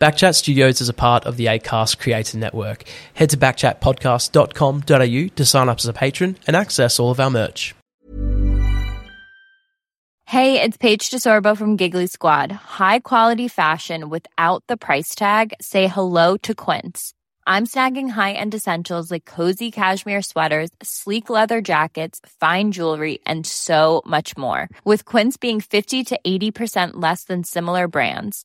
Backchat Studios is a part of the ACAST Creator Network. Head to backchatpodcast.com.au to sign up as a patron and access all of our merch. Hey, it's Paige DeSorbo from Giggly Squad. High quality fashion without the price tag. Say hello to Quince. I'm snagging high-end essentials like cozy cashmere sweaters, sleek leather jackets, fine jewelry, and so much more. With Quince being 50 to 80% less than similar brands.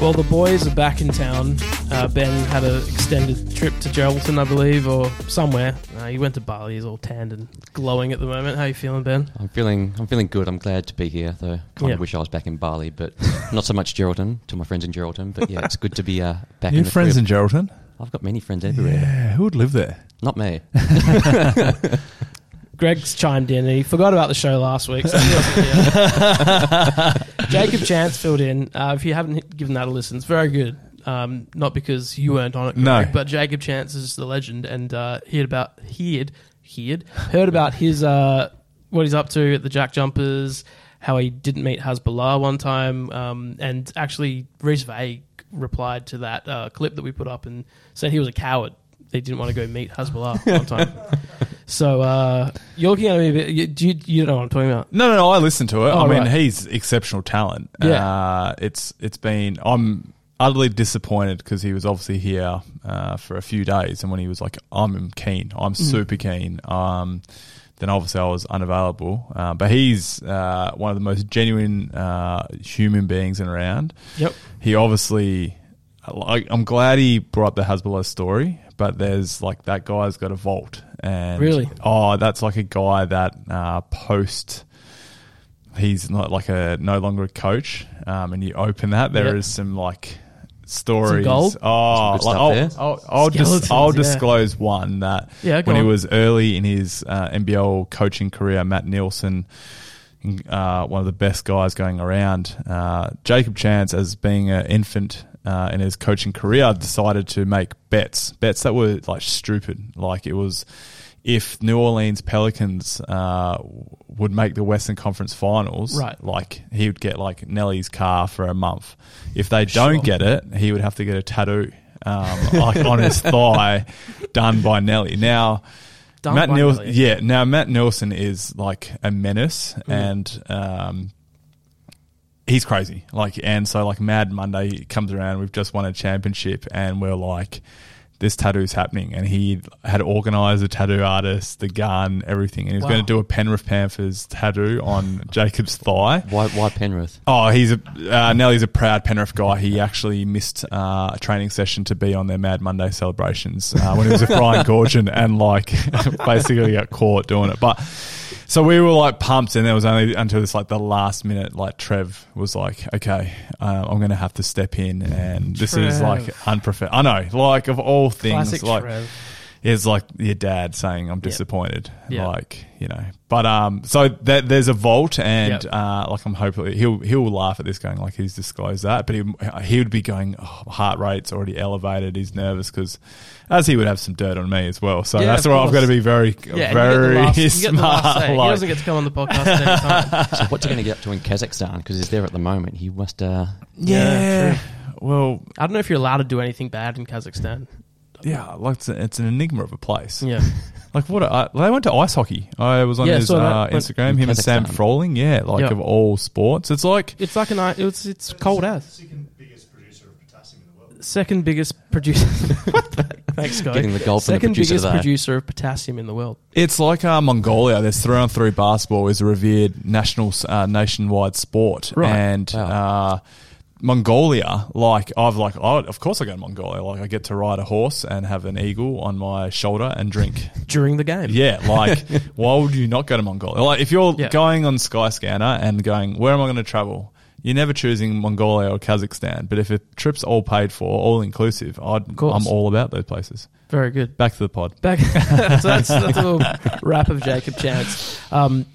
Well, the boys are back in town. Uh, ben had an extended trip to Geraldton, I believe, or somewhere. Uh, he went to Bali. He's all tanned and glowing at the moment. How you feeling, Ben? I'm feeling I'm feeling good. I'm glad to be here, though. Kind Yeah. of wish I was back in Bali, but not so much Geraldton. To my friends in Geraldton, but yeah, it's good to be uh, back You in have the friends crib. in Geraldton? I've got many friends everywhere. Yeah, who would live there? Not me. Greg's chimed in and he forgot about the show last week. So he wasn't here. Jacob Chance filled in. Uh, if you haven't given that a listen, it's very good. Um, not because you weren't on it, Greg, No. but Jacob Chance is the legend, and uh, he had about he had he had heard about his uh, what he's up to at the Jack Jumpers, how he didn't meet Hasbullah one time, um, and actually Reese Vague replied to that uh, clip that we put up and said he was a coward. They didn't want to go meet Hasbullah one time. So uh, you're looking at me. a bit- You, do you, you don't know what I'm talking about? No, no, no. I listened to it. Oh, I mean, right. he's exceptional talent. Yeah. Uh, it's it's been. I'm utterly disappointed because he was obviously here uh, for a few days, and when he was like, "I'm keen. I'm Mm. super keen." Um, then obviously I was unavailable. Uh, but he's uh, one of the most genuine uh, human beings in around. Yep. He obviously. I'm glad he brought the Hasbullah story, but there's like that guy's got a vault, and Really? oh, that's like a guy that uh, post he's not like a no longer a coach. Um, and you open that, there is Yep. some like stories. gold? Oh, Some like, I'll. I'll, I'll, dis- I'll yeah. disclose one that Yeah, go when he was early in his uh, NBL coaching career, Matt Nielsen. Uh, one of the best guys going around. Uh, Jacob Chance, as being an infant uh, in his coaching career, decided to make bets. Bets that were like stupid. Like it was if New Orleans Pelicans uh, would make the Western Conference Finals, Right. like he would get like Nelly's car for a month. If they don't Sure. get it, he would have to get a tattoo um, like on his thigh done by Nelly. Now, Done Matt Nelly. yeah. Now Matt Nielsen is like a menace, Mm. and um, he's crazy. Like, and so like Mad Monday comes around. We've just won a championship, and we're like, this tattoo's happening. And he had organised the tattoo artist, the gun, everything, and he was Wow. going to do a Penrith Panthers tattoo on Jacob's thigh. Why, why Penrith? Oh, he's a uh, Nelly's a proud Penrith guy. He actually missed uh, a training session to be on their Mad Monday celebrations uh, when he was with Brian Goorjian and like basically got caught doing it. But so we were like pumped, and there was only until this like the last minute, like Trev was like, "Okay, uh, I'm going to have to step in," and this is like unprofessional. I know, like of all things, Classic like Trev. It's like your dad saying I'm disappointed. Yeah. Like, you know. But um so that there's a vault and Yep. uh like I'm hoping he'll he'll laugh at this going like he's disclosed that, but he he would be going oh, heart rate's already elevated, he's nervous cuz as he would have some dirt on me as well. So Yeah, that's of why I've got to be very Yeah, and you get the very last- you get the smart. last say. He doesn't get to come on the podcast at time. So what's he going to get up to in Kazakhstan? Because he's there at the moment. He must. Uh, yeah. Yeah, well, I don't know if you're allowed to do anything bad in Kazakhstan. Yeah, like it's, a, it's an enigma of a place. Yeah. Like what? I, they went to ice hockey. I was on Yeah, his saw that. uh, Went- Instagram. Him and Sam Kazakhstan. Froling. Yeah, like Yeah. of all sports, it's like It's like an i- it's it's cold as Second biggest producer of potassium in the world. second biggest producer. Thanks, Scott. Getting the gold from the Second producer biggest today. producer of potassium in the world. It's like uh, Mongolia. There's three on three basketball is a revered national, uh, nationwide sport, Right. and Wow. uh, Mongolia. Like I've like, oh, of course I go to Mongolia. Like I get to ride a horse and have an eagle on my shoulder and drink. During the game. yeah, like why would you not go to Mongolia? Like if you're Yeah. going on Skyscanner and going, where am I going to travel? you're never choosing Mongolia or Kazakhstan. But if a trip's all paid for, all inclusive, I'd, I'm all about those places. Very good. Back to the pod. Back. so that's, that's a little wrap of Jacob Chance. Um,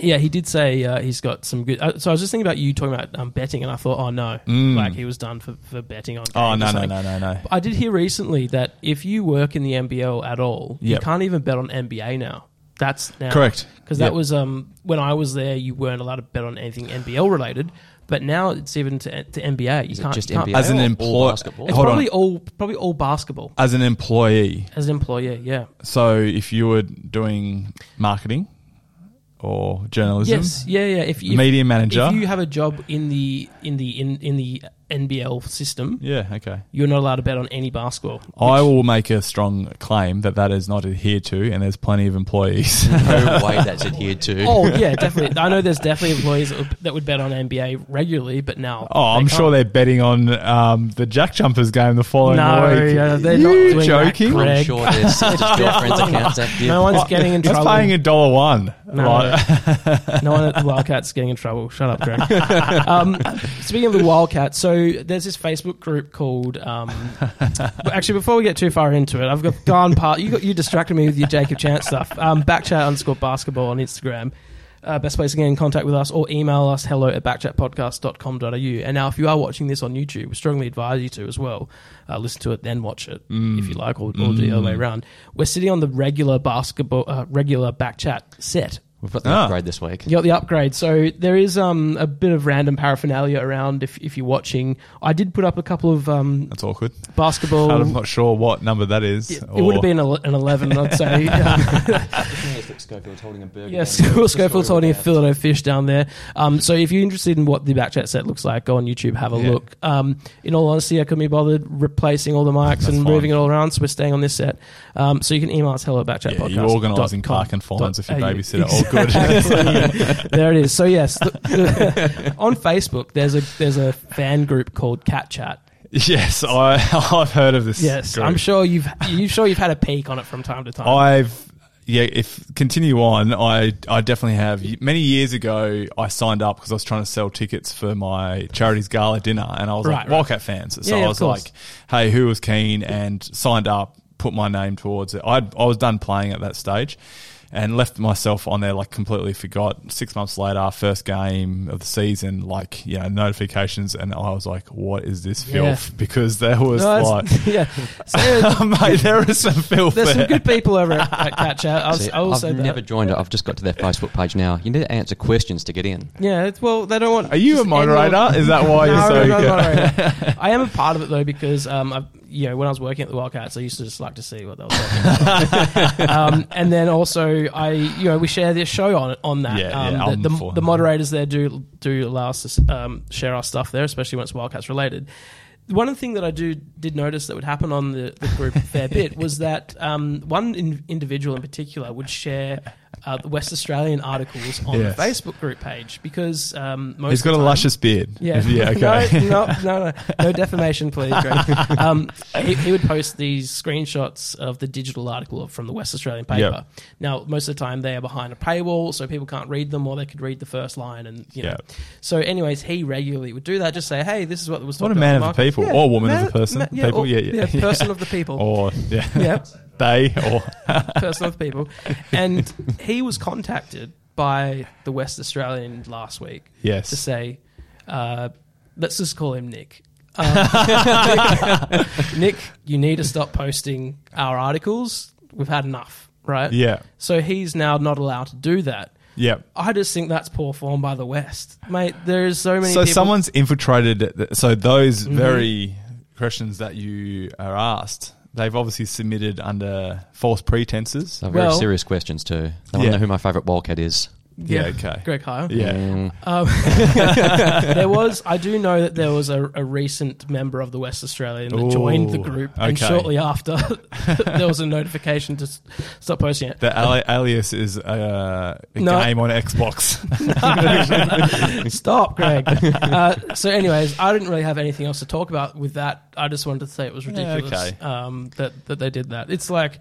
yeah, he did say uh, he's got some good. Uh, so I was just thinking about you talking about um, betting, and I thought, oh no, Mm. like he was done for, for betting on. Oh games no or no something. no no no. I did hear recently that if you work in the NBL at all, you can't even bet on NBA now. That's now Correct. because that Yep. was um when I was there, you weren't allowed to bet on anything NBL related. But now it's even to, to NBA. You Is it can't just you can't- NBA? As an All- all basketball? It's Hold probably on. all probably all basketball As an employee, as an employer. Yeah. so if you were doing marketing or journalism, Yes. Yeah. Yeah. If you media manager, if you have a job in the in the in, in the NBL system, yeah, okay. you're not allowed to bet on any basketball. I will make a strong claim that that is not adhered to, and there's plenty of employees. No way that's adhered to. Oh yeah, definitely. I know there's definitely employees that would, that would bet on NBA regularly, but now Oh, I'm sure they're betting on um, the Jack Jumpers game the following No, week. yeah, they're you not doing that, joking? Greg. I'm sure there's sisters' girlfriends accounts active. No one's getting in That's trouble. paying a dollar one. No. No one at the Wildcats getting in trouble. Shut up, Greg. um, speaking of the Wildcats, so there's this Facebook group called. Um, actually, before we get too far into it, I've got gone part. You got you distracted me with your Jacob Chance stuff. Um, backchat underscore basketball on Instagram. Uh, best place to get in contact with us or email us hello at backchatpodcast.com.au. And now, if you are watching this on YouTube, we strongly advise you to as well. Uh, listen to it, then watch it if you like, or, or do the other way around. We're sitting on the regular basketball, uh, regular backchat set. We've got the Ah. upgrade this week. You got the upgrade. So there is um, a bit of random paraphernalia around if, if you're watching. I did put up a couple of um, That's awkward. basketball. I'm not sure what number that is. it, it would have been an 11, I'd say. Schofield's holding a burger. yes, Schofield's holding a fillet of fish down there. Um, so if you're interested in what the backchat set looks like, go on YouTube, have a Yeah. look. Um, in all honesty, I couldn't be bothered replacing all the mics That's and fine. moving it all around, so we're staying on this set. Um, so you can email us hello at backchat Yeah, you're organising Clark and Fines if you babysitter. All good. There it is. So yes, the- the- on Facebook, there's a there's a fan group called Cat Chat. yes, I, I've heard of this. Yes, group. I'm sure you've you sure you've had a peek on it from time to time. I've yeah. If continue on, I I definitely have. Many years ago, I signed up because I was trying to sell tickets for my charities gala dinner, and I was Right, like right. Wildcat fans. So yeah, I was like, hey, who was keen and signed up, put my name towards it. I I was done playing at that stage. And left myself on there, like completely forgot. Six months later, first game of the season, like you know, notifications, and I was like, "What is this Yeah. filth?" Because there was No, like, yeah, so, mate, there is some filth there's there. some good people over at, at Cat Chat. I'll, See, I will I've say that. never joined it. I've just got to their Facebook page now. You need to answer questions to get in. Yeah, well, they don't want. Are you a moderator? anyone- Is that why no, you're so I'm not a good? moderator. I am a part of it though because um, I, you know, when I was working at the Wildcats, I used to just like to see what they were talking about. um, and then also, I, you know, we share this show on on that. Yeah, um, yeah, the, the, the moderators there do do allow us to um, share our stuff there, especially when it's Wildcats related. One thing that I do did notice that would happen on the, the group a fair bit was that um, one in, individual in particular would share uh, the West Australian articles on Yes. the Facebook group page because um, most He's of got the a time- luscious beard. yeah. yeah, okay. no, no, no, no, no defamation, please. Greg. Um, he, he would post these screenshots of the digital article from the West Australian paper. Yep. Now, most of the time they are behind a paywall, so people can't read them, or they could read the first line, and you know. Yep. So, anyways, he regularly would do that. Just say, "Hey, this is what was What a about man in of the market." people, Yeah, or woman of the person. ma- people, or- yeah, yeah, yeah, person of the people. or yeah, yeah, they or person of the people. And he was contacted by the West Australian last week yes. to say, uh, let's just call him Nick. Um, Nick, you need to stop posting our articles. We've had enough, right? yeah, So he's now not allowed to do that. yeah. I just think that's poor form by the West, mate. There's so many. So people- someone's infiltrated. So those Mhm. very questions that you are asked, they've obviously submitted under false pretenses. They're very Well- serious questions too. They want Yeah. to know who my favourite Wildcat is. Yeah, okay. Greg Hire. Yeah. Mm, Um, there was, I do know that there was a, a recent member of the West Australian that joined the Ooh, group, and okay. shortly after, there was a notification to s- stop posting it. The ali- alias is uh, a No. game on Xbox. Stop, Greg. Uh, so, anyways, I didn't really have anything else to talk about with that. I just wanted to say it was Yeah, ridiculous okay. um, that that they did that. It's like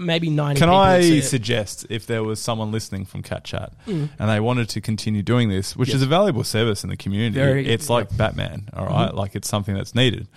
maybe ninety. Can people I suggest if there was someone listening from Cat Chat Mm. and they wanted to continue doing this, which Yes. is a valuable service in the community, Very- it's like Batman, all right? Mhm. Like it's something that's needed.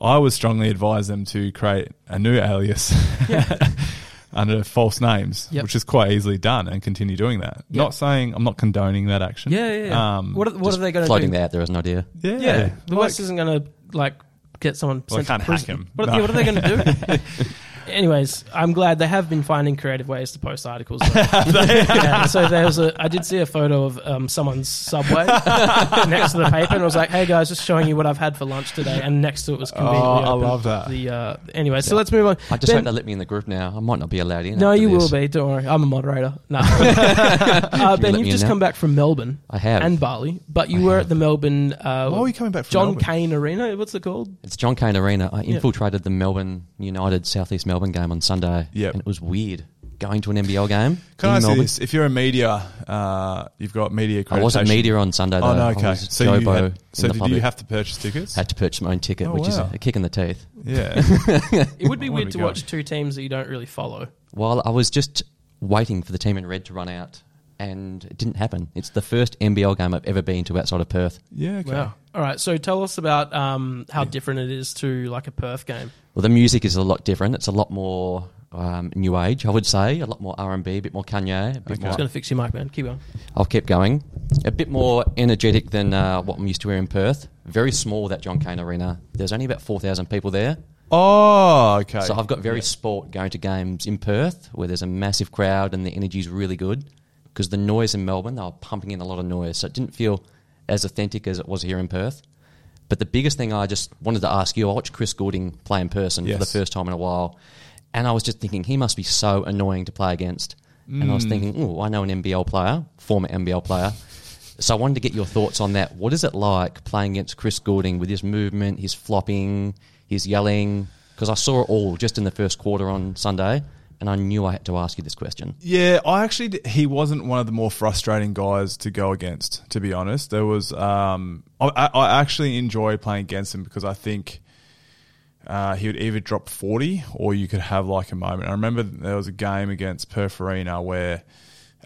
I would strongly advise them to create a new alias under false names, Yep. which is quite easily done, and continue doing that. Yep. Not saying I'm not condoning that action. Yeah, yeah. yeah. Um, what are, what are they going to floating do? that out there as an idea. yeah, Yeah, the like- West isn't going to like get someone Well, they sent can't to hack prison. him. What, No. yeah, what are they going to do? Anyways, I'm glad they have been finding creative ways to post articles. yeah, so there was a, I did see a photo of um, someone's subway next to the paper, and it was like, "Hey guys, just showing you what I've had for lunch today." And next to it was conveniently Oh, I open love that. The uh, anyway, so let's move on. I just Ben- hope they let me in the group now. I might not be allowed in. no, after you will be. Don't worry, I'm a moderator. No, uh, Ben, let you've just come back from Melbourne I have. and Bali, but you I were have. at the Melbourne. Uh, Why are you coming back from John Melbourne? Cain Arena. What's it called? It's John Cain Arena. I Yeah. infiltrated the Melbourne United Southeast Melbourne game on Sunday. Yep. And it was weird going to an NBL game. Can in I say Melbourne. this? If you're a media, uh, you've got media. I wasn't media on Sunday though. Oh no, okay. was So you had, so did public. you have to purchase tickets? had to purchase my own ticket, Oh, which is a, a kick in the teeth. Yeah. It would be I weird to going. watch two teams that you don't really follow. Well, I was just waiting for the team in red to run out, and it didn't happen. It's the first NBL game I've ever been to outside of Perth. yeah. Okay. Wow. All right. So tell us about um, how different it is to like a Perth game. Well, the music is a lot different. It's a lot more um, new age, I would say. A lot more R and B, a bit more Kanye, a bit Okay. more. Just going to fix your mic, man. Keep going. I'll keep going. A bit more energetic than uh, what I'm used to here in Perth. Very small that John Cain Arena. There's only about four thousand people there. Oh, okay. So I've got very Yeah. sport going to games in Perth where there's a massive crowd and the energy is really good. Because the noise in Melbourne, they were pumping in a lot of noise, so it didn't feel as authentic as it was here in Perth. But the biggest thing I just wanted to ask you, I watched Chris Goulding play in person for the first time in a while, and I was just thinking he must be so annoying to play against. And I was Mm. thinking, oh, I know an NBL player, former NBL player. So I wanted to get your thoughts on that. What is it like playing against Chris Goulding with his movement, his flopping, his yelling? Because I saw it all just in the first quarter on Sunday, and I knew I had to ask you this question. Yeah, I actually he wasn't one of the more frustrating guys to go against. To be honest, there was um, I, I actually enjoyed playing against him because I think uh, he would either drop forty or you could have like a moment. I remember there was a game against Perth Arena where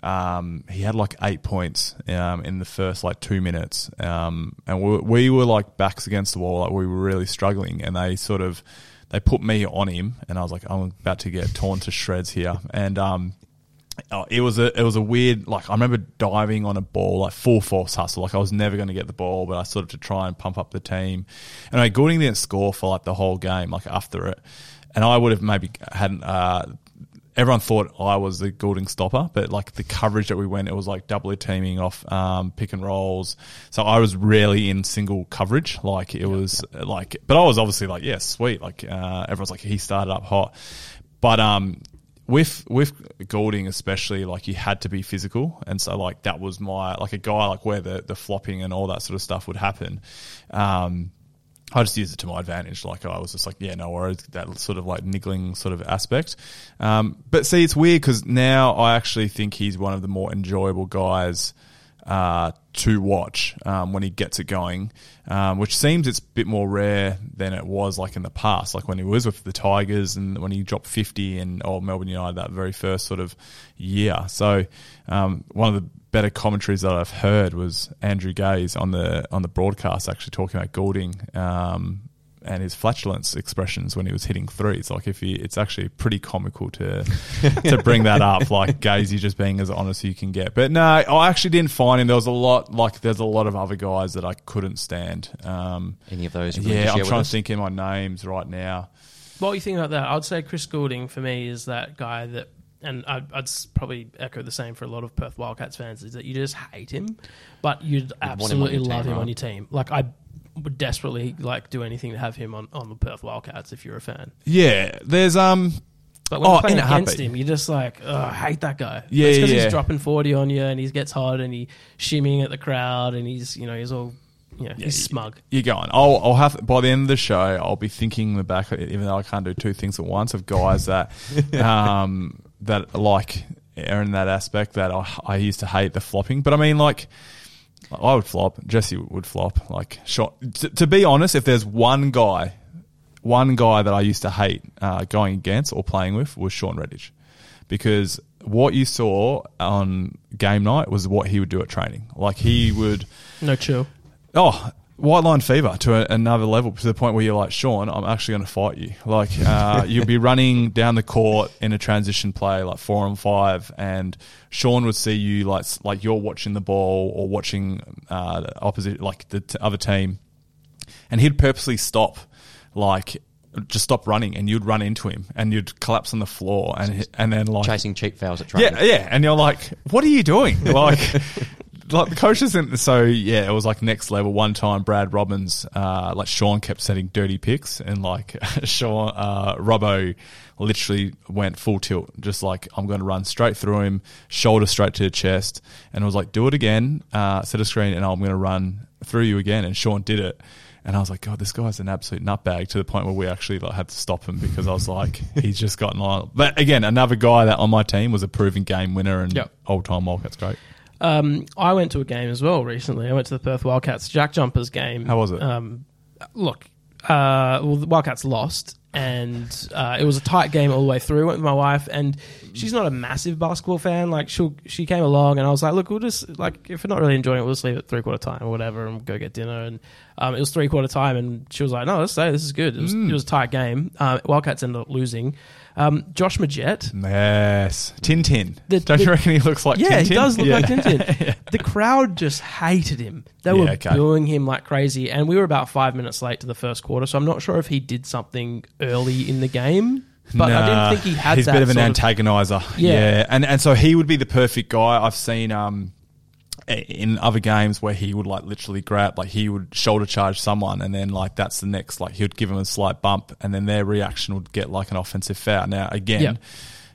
um, he had like eight points um, in the first like two minutes, um, and we, we were like backs against the wall, like we were really struggling, and they sort of they put me on him, and I was like, I'm about to get torn to shreds here, and um, oh, it was a it was a weird like I remember diving on a ball like full force hustle, like I was never going to get the ball, but I sort of to try and pump up the team, and I Goulding didn't score for like the whole game, like after it, and I would have maybe hadn't. Uh, everyone thought I was the Goulding stopper, but like the coverage that we went, it was like doubly teaming off um, pick and rolls. So I was rarely in single coverage. Like it was like, but I was obviously like, yeah, sweet. Like uh, everyone's like, he started up hot, but um. With with Goulding especially, like you had to be physical, and so like that was my like a guy like where the the flopping and all that sort of stuff would happen. Um, I just used it to my advantage. Like I was just like, yeah, no worries. That sort of like niggling sort of aspect. Um, but see, it's weird because now I actually think he's one of the more enjoyable guys uh, to watch um, when he gets it going, um, which seems it's a bit more rare than it was like in the past, like when he was with the Tigers and when he dropped 50 and oh, Melbourne United that very first sort of year. So um, one of the better commentaries that I've heard was Andrew Gaze on the on the broadcast actually talking about Goulding um, and his flatulence expressions when he was hitting threes. Like if he, it's actually pretty comical to to bring that up. Like Gazy just being as honest as you can get. But no, I actually didn't find him. There was a lot like there's a lot of other guys that I couldn't stand. Um, Any of those? yeah, I'm trying to think in my names right now. What do you think about that? I'd say Chris Goulding for me is that guy that, and I'd, I'd probably echo the same for a lot of Perth Wildcats fans, is that you just hate him, but you'd him on absolutely your team, love him right? on your team. Like I would desperately like do anything to have him on, on the Perth Wildcats if you're a fan. Yeah, there's um But when Oh, you're playing in against him, you're just like, oh, I hate that guy. Yeah, it's because yeah, yeah. he's dropping forty on you, and he gets hot, and he shimmying at the crowd, and he's you know he's all, you know, he's you- smug. You're going. I'll, I'll have by the end of the show. I'll be thinking in the back, even though I can't do two things at once, of guys that, um, that like are in that aspect that I, I used to hate the flopping. But I mean, like, I would flop. Jesse would flop. Like, shot. To, to be honest, if there's one guy one guy that I used to hate uh, going against or playing with was Shawn Redhage, because what you saw on game night was what he would do at training. Like he would, No chill. oh, white line fever to a, another level to the point where you're like, Shawn, I'm actually going to fight you. Like uh, you'd be running down the court in a transition play, like four on five, and Shawn would see you like like you're watching the ball or watching uh, the opposite, like the t- other team, and he'd purposely stop, like. Just stop running, and you'd run into him, and you'd collapse on the floor, and and then like Chasing cheap fouls at training. yeah, yeah, and you're like, what are you doing? Like, like the coach isn't. So yeah, it was like next level. One time, Brad Robbins, uh, like Shawn kept setting dirty picks, and like Shawn, uh, Robbo, literally went full tilt, just like I'm going to run straight through him, shoulder straight to the chest, and I was like, do it again, uh, set a screen, and I'm going to run through you again, and Shawn did it. And I was like, God, this guy's an absolute nutbag to the point where we actually like, had to stop him because I was like, he's just gotten on. But again, another guy that on my team was a proven game winner and Yep. old time Wildcats great. Um, I went to a game as well recently. I went to the Perth Wildcats Jack Jumpers game. How was it? Um, look, uh, well, the Wildcats lost, and uh, it was a tight game all the way through. Went with my wife, and she's not a massive basketball fan. Like she she came along, and I was like, look, we'll just like if we're not really enjoying it, we'll just leave it three quarter time or whatever, and go get dinner. And um, it was three quarter time, and she was like, no, let's stay. This is good. It was, it was a tight game. Uh, Wildcats ended up losing. Um, Josh Magette. Yes. Tintin. The- Don't the- you reckon he looks like Yeah, Tintin? he does look Yeah. like Tintin. The crowd just hated him. They were Yeah, okay. booing him like crazy, and we were about five minutes late to the first quarter, so I'm not sure if he did something early in the game. But I didn't think he had He's that a bit of an antagonizer. Yeah. Yeah. And and so he would be the perfect guy. I've seen um in other games where he would like literally grab like he would shoulder charge someone and then like that's the next like he would give him a slight bump and then their reaction would get like an offensive foul. Now again, Yeah.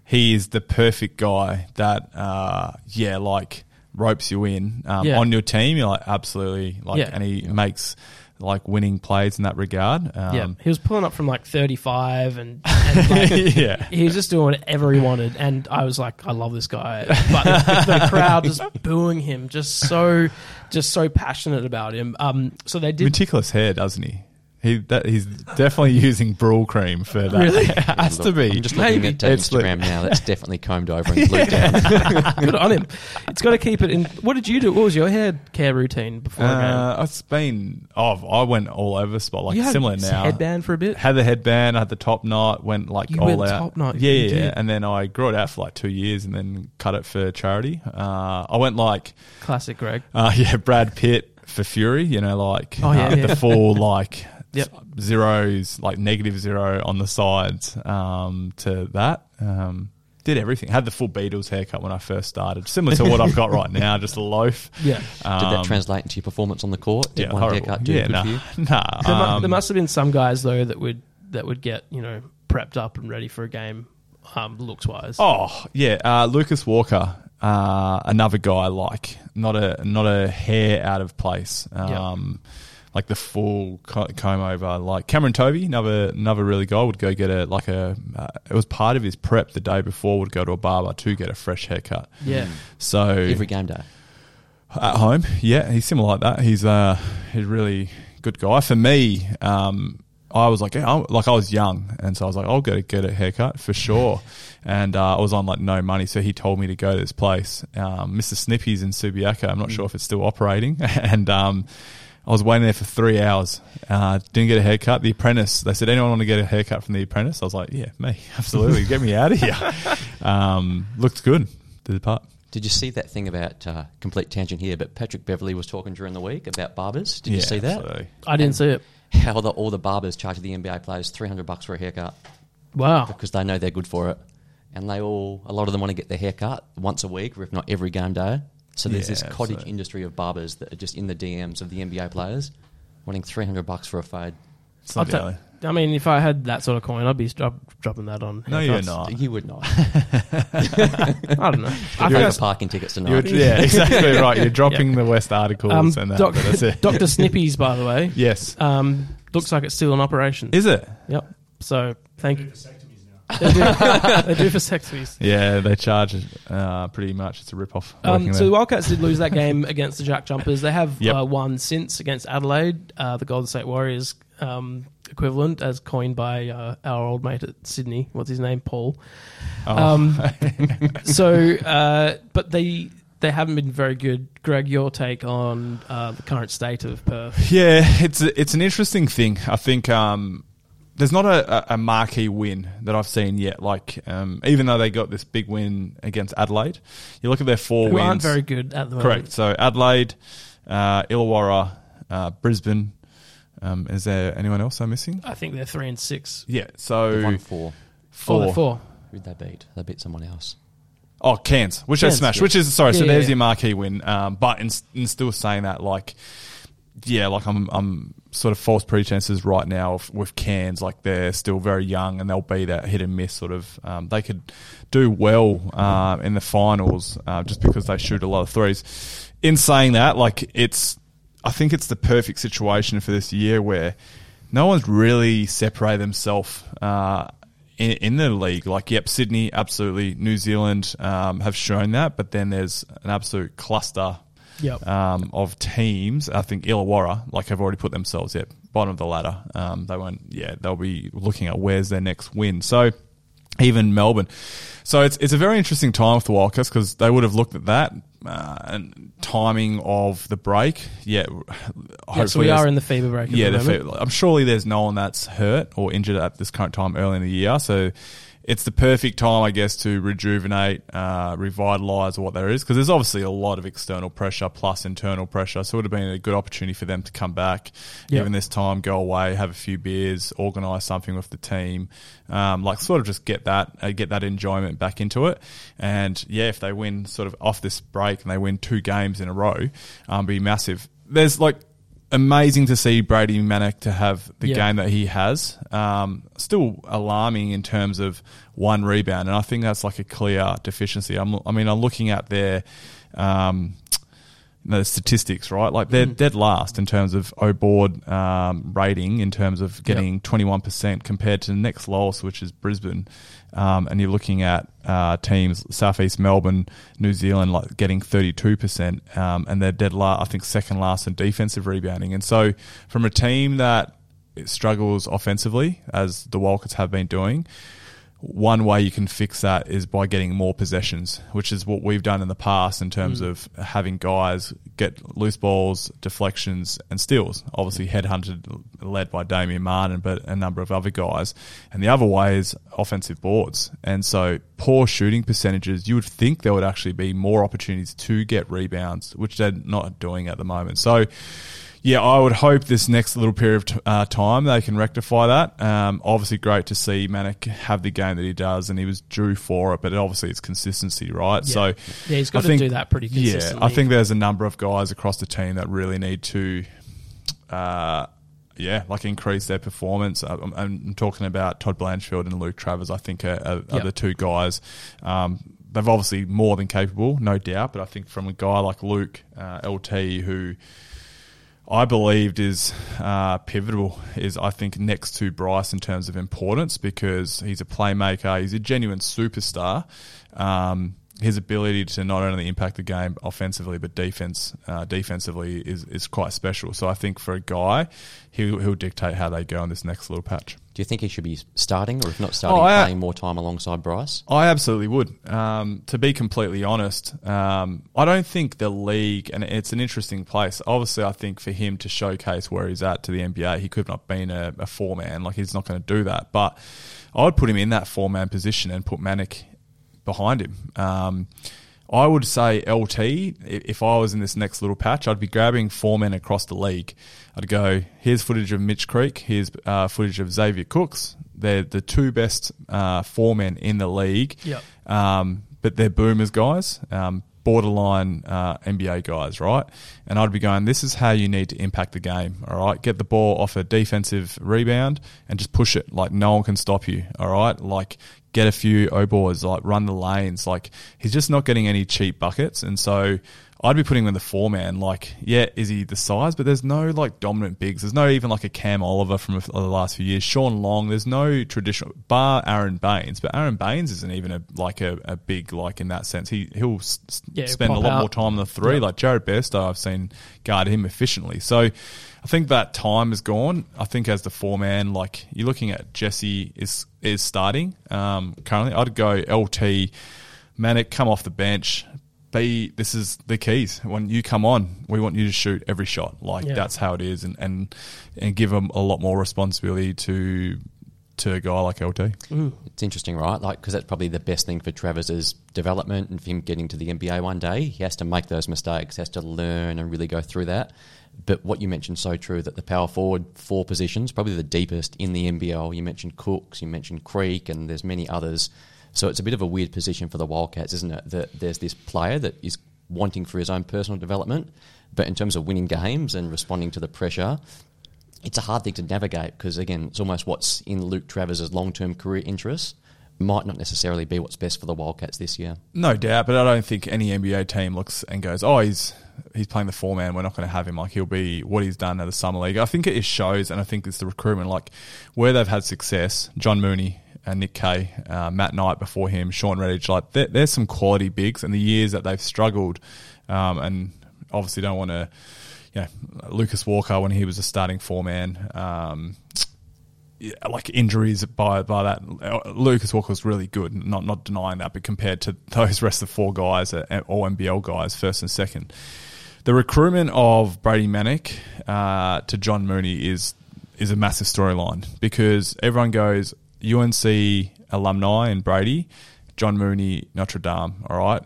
he is the perfect guy that uh yeah like ropes you in um, Yeah. on your team. You're like absolutely like Yeah. and he makes like winning plays in that regard. Um, yeah, he was pulling up from like 35, and, and like, yeah. he was just doing whatever he wanted, and I was like, I love this guy, but the, the crowd just booing him, just so, just so passionate about him. Um, so they did meticulous hair, doesn't he? He that he's definitely using Brylcreem for that. Really? it has to be. I'm just looking Maybe. at uh, It's like- Instagram now. That's definitely combed over and glued down. good on him. It's got to keep it in. What did you do? What was your hair care routine before a game? Uh, it's been. Oh, I went all over the spot, like you had similar now. headband for a bit. Had the headband, I had the top knot, went like You all went out. top knot, Yeah, you yeah, yeah. did. And then I grew it out for like two years, and then cut it for charity. Uh, I went like, Classic Greg. uh, yeah, Brad Pitt for Fury. You know, like Oh, yeah, uh, yeah. the full like Yep. zeros, like negative zero on the sides um, to that. Um, did everything. Had the full Beatles haircut when I first started, similar to what I've got right now, just a loaf. Yeah. Did that Um, translate into your performance on the court? Did Yeah, one horrible. haircut do yeah, good nah, for you? nah. There, mu- um, there must have been some guys though that would that would get you know prepped up and ready for a game, um, looks wise. Oh yeah, uh, Lucas Walker, uh, another guy like not a not a hair out of place. Um, Like the full co- comb over, like Cameron Tovey, another another really guy would go get a like a. Uh, it was part of his prep the day before. Would go to a barber to get a fresh haircut. Yeah. So Every game day. at home. Yeah, he's similar like that. He's uh he's a really good guy. For me, um, I was like, yeah, I, like I was young, and so I was like, I'll go to get a haircut for sure. And uh, I was on like no money, so he told me to go to this place, um, Mr. Snippy's in Subiaco. I'm not sure if it's still operating, and um, I was waiting there for three hours. Uh, didn't get a haircut. The apprentice, they said, anyone want to get a haircut from the apprentice? I was like, yeah, me, absolutely, get me out of here. Um, looked good, did the part. Did you see that thing about uh, complete tangent here? But Patrick Beverley was talking during the week about barbers. Did you see that? absolutely. I didn't see it. How the, all the barbers charge the NBA players three hundred bucks for a haircut Wow. because they know they're good for it, and they all a lot of them want to get their hair cut once a week, or if not every game day. So there's this cottage absolutely. industry of barbers that are just in the DMs of the NBA players, wanting three hundred bucks for a fade. It's I'll not ta- I mean, if I had that sort of coin, I'd be drop, dropping that on. No, you're not. You would not. I don't know. I You're think the parking tickets tonight. You're, yeah, exactly right. You're dropping the West articles um, and that. doc- that's it. Dr. Snippy's, by the way, yes. um, looks like it's still in operation. Is it? Yep. So thank you. Vasectomies now. They do, for sex vasectomies. Yeah, they charge uh, pretty much. It's a rip off. Um, so the Wildcats did lose that game against the Jack Jumpers. They have Yep. uh, won since against Adelaide. Uh, the Golden State Warriors um, equivalent as coined by uh, our old mate at Sydney. What's his name? Paul. Oh. Um, so, uh, but they they haven't been very good. Greg, your take on uh, the current state of Perth? Yeah, it's a, it's an interesting thing. I think um, there's not a, a marquee win that I've seen yet. Like um, even though they got this big win against Adelaide, you look at their four Who wins. aren't very good at the moment. Correct. So Adelaide, uh, Illawarra, uh, Brisbane. Um, is there anyone else I'm missing? I think they're three and six. Yeah. They've So won four. Four. Oh, they're four. Who'd they beat? They beat someone else. Oh, Cairns, which Cairns, they smashed. yeah. Which is sorry. so Yeah, there's yeah. your marquee win. Um, but in, in still saying that, like, yeah, like I'm, I'm sort of false pretenses right now with, Cairns. Like they're still very young and they'll be that hit and miss sort of. Um, they could do well uh, in the finals uh, just because they shoot a lot of threes. In saying that, like it's, I think it's the perfect situation for this year where no one's really separated themselves. Uh, in, in the league. Like, yep, Sydney, absolutely. New Zealand um, have shown that, but then there's an absolute cluster Yep. um, of teams. I think Illawarra, like, have already put themselves at bottom of the ladder. Um, they won't, yeah, they'll be looking at where's their next win. So, even Melbourne. So it's it's a very interesting time for the Wildcats because they would have looked at that uh, and timing of the break. Yeah, Yes, we are in the FIBA break. At yeah, the moment. I'm surely there's no one that's hurt or injured at this current time early in the year. So it's the perfect time, I guess, to rejuvenate, uh, revitalize what there is, because there's obviously a lot of external pressure plus internal pressure. So it would have been a good opportunity for them to come back, given this time, go away, have a few beers, organise something with the team, um, like sort of just get that uh, get that enjoyment back into it. And yeah, if they win sort of off this break and they win two games in a row, um, be massive. There's like amazing to see Brady Manek to have the Yeah. game that he has. Um, still alarming in terms of one rebound, and I think that's like a clear deficiency. I'm, I mean, I'm looking at their um, the statistics, right? Like they're dead last in terms of O board um, rating, in terms of getting 21% compared to the next lowest, which is Brisbane. Um, and you're looking at uh, teams, Southeast Melbourne, New Zealand, like getting 32%, um, and they're dead last, I think, second last in defensive rebounding. And so, from a team that struggles offensively, as the Wildcats have been doing, one way you can fix that is by getting more possessions, which is what we've done in the past in terms mm. of having guys get loose balls, deflections, and steals. Obviously, headhunted, led by Damian Martin, but a number of other guys. And the other way is offensive boards. And so, poor shooting percentages, you would think there would actually be more opportunities to get rebounds, which they're not doing at the moment. So, yeah, I would hope this next little period of t- uh, time they can rectify that. Um, obviously, great to see Manek have the game that he does, and he was due for it. But obviously, it's consistency, right? Yeah. So, Yeah, he's got I to think- do that pretty consistently. Yeah, I think there's a number of guys across the team that really need to, uh, yeah, like increase their performance. Uh, I'm, I'm talking about Todd Blanchfield and Luke Travers. I think are, are, are Yep. the two guys. Um, they've obviously more than capable, no doubt. But I think from a guy like Luke uh, LT who. I believed is uh, pivotal is I think next to Bryce in terms of importance because he's a playmaker, he's a genuine superstar. Um, his ability to not only impact the game offensively but defense uh, defensively is, is quite special. So I think for a guy, he'll, he'll dictate how they go in this next little patch. Do you think he should be starting, or if not starting, Oh, I- playing more time alongside Bryce? I absolutely would. Um, to be completely honest, um, I don't think the league, and it's an interesting place. Obviously, I think for him to showcase where he's at to the NBA, he could have not been a, a four man. Like he's not going to do that. But I would put him in that four man position and put Manek behind him. Um, I would say LT. If I was in this next little patch, I'd be grabbing four men across the league. I'd go, here's footage of Mitch Creek. Here's uh, footage of Xavier Cooks. They're the two best uh, four men in the league. Yep. Um, but they're boomers guys, um, borderline uh, NBA guys, right? And I'd be going, this is how you need to impact the game, all right? Get the ball off a defensive rebound and just push it. Like no one can stop you, all right? Like get a few O boards, like run the lanes. Like he's just not getting any cheap buckets. And so I'd be putting him in the four man. Like, yeah, is he the size? But there's no like dominant bigs. There's no even like a Cam Oliver from the last few years. Shawn Long. There's no traditional bar Aron Baynes, but Aron Baynes isn't even a like a, a big like in that sense. He he'll s- Yeah, spend a lot out. more time on the three. Yeah. Like Jared Bairstow, I've seen guard him efficiently. So I think that time is gone. I think as the four man, like you're looking at Jesse is is starting um, currently. I'd go LT, Manek come off the bench. Be this is the keys. When you come on, we want you to shoot every shot. Like Yeah. that's how it is, and and and give them a lot more responsibility to to a guy like LT. It's interesting, right? Like, because that's probably the best thing for Travers's development and for him getting to the NBA one day. He has to make those mistakes, has to learn and really go through that. But what you mentioned so true that the power forward four positions, probably the deepest in the NBL. You mentioned Cooks, you mentioned Creek, and there's many others. So it's a bit of a weird position for the Wildcats, isn't it? That there's this player that is wanting for his own personal development, but in terms of winning games and responding to the pressure, it's a hard thing to navigate because again, it's almost what's in Luke Travers's long-term career interests might not necessarily be what's best for the Wildcats this year. No doubt, but I don't think any NBA team looks and goes, "Oh, he's he's playing the four man. We're not going to have him. Like he'll be what he's done at the summer league." I think it shows, and I think it's the recruitment. Like where they've had success, John Mooney, uh, Nick Kay, uh, Matt Knight before him, Shawn Redhage. Like there, there's some quality bigs, and the years that they've struggled, um, and obviously don't want to. You know, Lucas Walker when he was a starting four man. Um, yeah, like injuries by by that. uh, Lucas Walker was really good, not not denying that, but compared to those rest of four guys, uh, all NBL guys, first and second, the recruitment of Brady Manek uh, to John Mooney is is a massive storyline because everyone goes UNC alumni and Brady, John Mooney, Notre Dame. All right.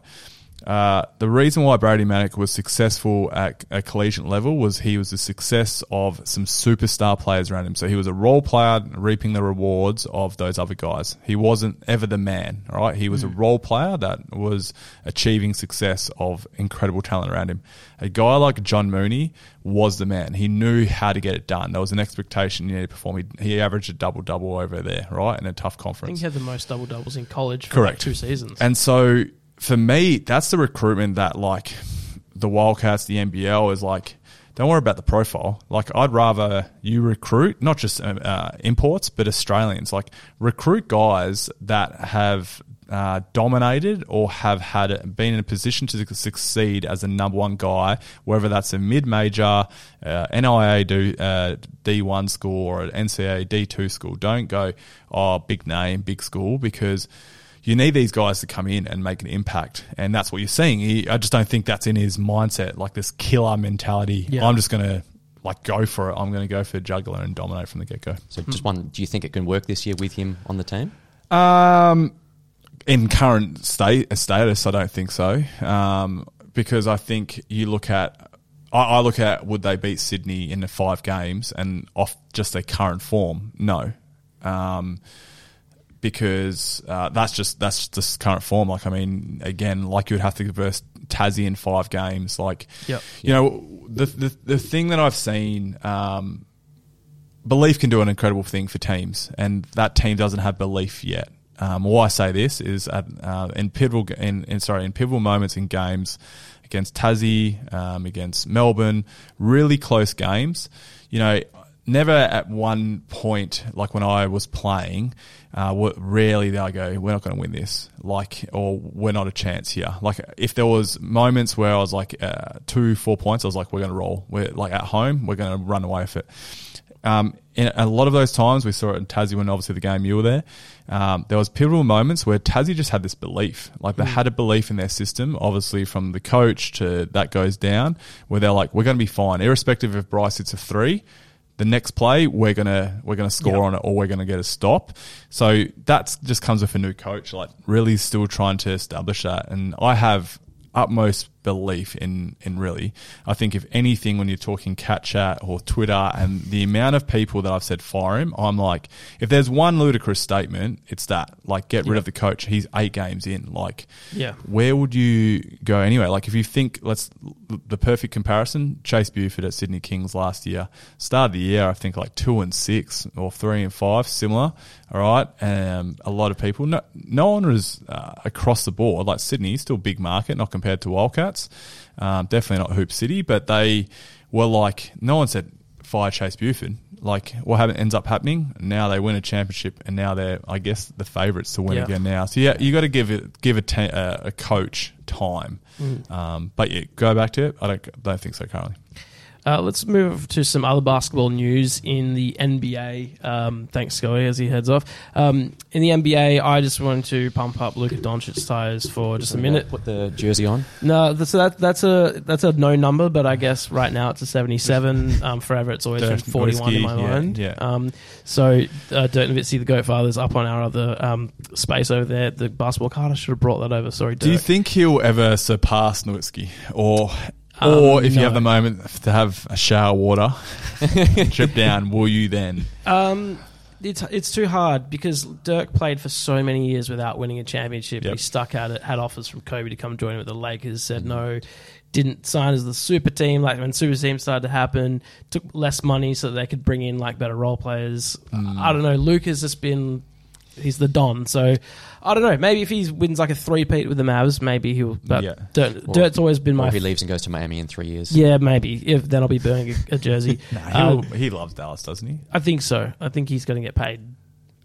Uh, the reason why Brady Manek was successful at a collegiate level was he was the success of some superstar players around him. So he was a role player reaping the rewards of those other guys. He wasn't ever the man, all right? He was a role player that was achieving success of incredible talent around him. A guy like John Mooney was the man. He knew how to get it done. There was an expectation you need to perform. He, he averaged a double double over there, right? In a tough I think conference. he had the most double doubles in college for Correct. like two seasons. And so for me, that's the recruitment that like the Wildcats, the NBL is like. Don't worry about the profile. Like I'd rather you recruit not just uh, uh, imports, but Australians. Like recruit guys that have uh, dominated or have had been in a position to succeed as a number one guy, whether that's a mid-major, uh, NIA do, uh, D1 school or an NCAA D2 school. Don't go, oh, big name, big school, because you need these guys to come in and make an impact, and that's what you're seeing. He, I just don't think that's in his mindset, like this killer mentality. Yeah. I'm just gonna like go for it. I'm gonna go for juggler and dominate from the get go. So just one, do you think it can work this year with him on the team? Um, in current state status, I don't think so. Um, because I think you look at, I, I look at would they beat Sydney in the five games and off just their current form? No. Um, because uh, that's just that's just current form. Like I mean, again, like you would have to verse Tassie in five games. Like, Yep. you know, the the the thing that I've seen. Um, belief can do an incredible thing for teams, and that team doesn't have belief yet. Um, why I say this is at, uh, in pivotal in, in sorry in pivotal moments in games against Tassie, um, against Melbourne, really close games. You know, never at one point like when I was playing. Uh, rarely did I go, we're not going to win this, like, or we're not a chance here. Like, if there was moments where I was like uh, two, four points, I was like, we're going to roll. We're like at home, we're going to run away with it. Um, in a lot of those times, we saw it in Tassie when obviously the game you were there. Um, there was pivotal moments where Tassie just had this belief, like they had a belief in their system. Obviously, from the coach to that goes down, where they're like, "We're going to be fine, irrespective if Bryce hits a three. The next play, we're gonna we're gonna score Yep. on it, or we're gonna get a stop." So that just comes with a new coach, like really still trying to establish that. And I have utmost belief in in really. I think if anything, when you're talking cat chat or Twitter and the amount of people that I've said fire him, I'm like, if there's one ludicrous statement, it's that like get rid Yeah. of the coach. He's eight games in. Like, Yeah. where would you go anyway? Like, if you think let's the perfect comparison, Chase Buford at Sydney Kings last year, start of the year, I think like two and six or three and five, similar. All right, um, a lot of people. No, no one was uh, across the board like Sydney, still big market, not compared to Wildcats. Wildcats. Um, definitely not Hoop City, but they were like no one said fire Chase Buford. Like what ends up happening now they win a championship and now they're I guess the favourites to win Yeah. again now. So yeah, you got to give it give a, ta- a, a coach time. Mm. Um, but yeah, go back to it. I don't don't think so currently. Uh, let's move to some other basketball news in the NBA. Um, thanks, Scully, as he heads off. Um, in the NBA, I just wanted to pump up Luka Doncic's tires for just a minute. Put the jersey on. No, that's that, that's a that's a no number, but I guess right now it's a seventy-seven. Um, forever, it's always been forty-one in my yeah, mind. yeah. Um, so uh, Dirk Nowitzki, the Goat Father's up on our other um, space over there. The basketball card. I should have brought that over. Sorry, Dirk. Do you think he'll ever surpass Nowitzki, or Um, or if you have the moment to have a shower water trip down, will you then? Um, it's it's too hard because Dirk played for so many years without winning a championship. Yep. He stuck at it, had offers from Kobe to come join with the Lakers, said no, didn't sign as the super team. Like when super team started to happen, took less money so that they could bring in like better role players. I don't know. Luke has just been. He's the Don, so I don't know. Maybe if he wins like a three-peat with the Mavs, maybe he'll. But Yeah. Dirk, Or- Dirk's always been Or my. if he leaves and goes to Miami in three years. yeah, maybe. If then I'll be burning a, a jersey. He'll, Uh, he loves Dallas, doesn't he? I think so. I think he's going to get paid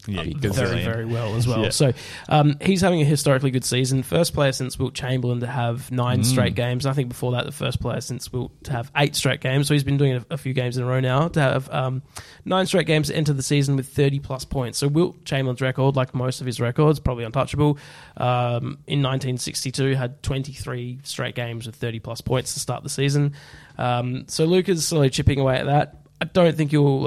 Yeah, Very, very, very well as well. Yeah. So um, he's having a historically good season. First player since Wilt Chamberlain to have nine Mm. straight games. I think before that, the first player since Wilt to have eight straight games. So he's been doing a, a few games in a row now to have um, nine straight games to enter the season with 30 plus points. So Wilt Chamberlain's record, like most of his records, probably untouchable. Um, in 1962, had 23 straight games with 30 plus points to start the season. Um, so Luka's slowly chipping away at that. I don't think he'll.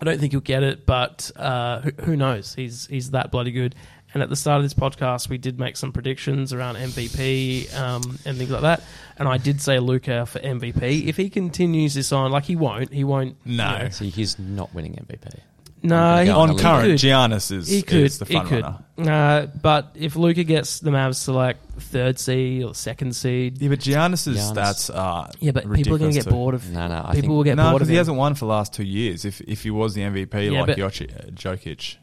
I don't think he'll get it, but uh, who, who knows? He's he's that bloody good. And at the start of this podcast, we did make some predictions around MVP um, and things like that. And I did say Luka for MVP. If he continues this on, like he won't, he won't. No. you know. See, he's not winning MVP. No, he, On current, could. Giannis is, he could, is the he could. runner. Uh, but if Luka gets the Mavs to like third seed or second seed, Yeah, but Giannis's Giannis. stats are yeah, but people are going to get bored of. No, no, I people think- will get No, bored because of he him. hasn't won for the last two years. If if he was the MVP Yeah, like but- Jokic, Jokic.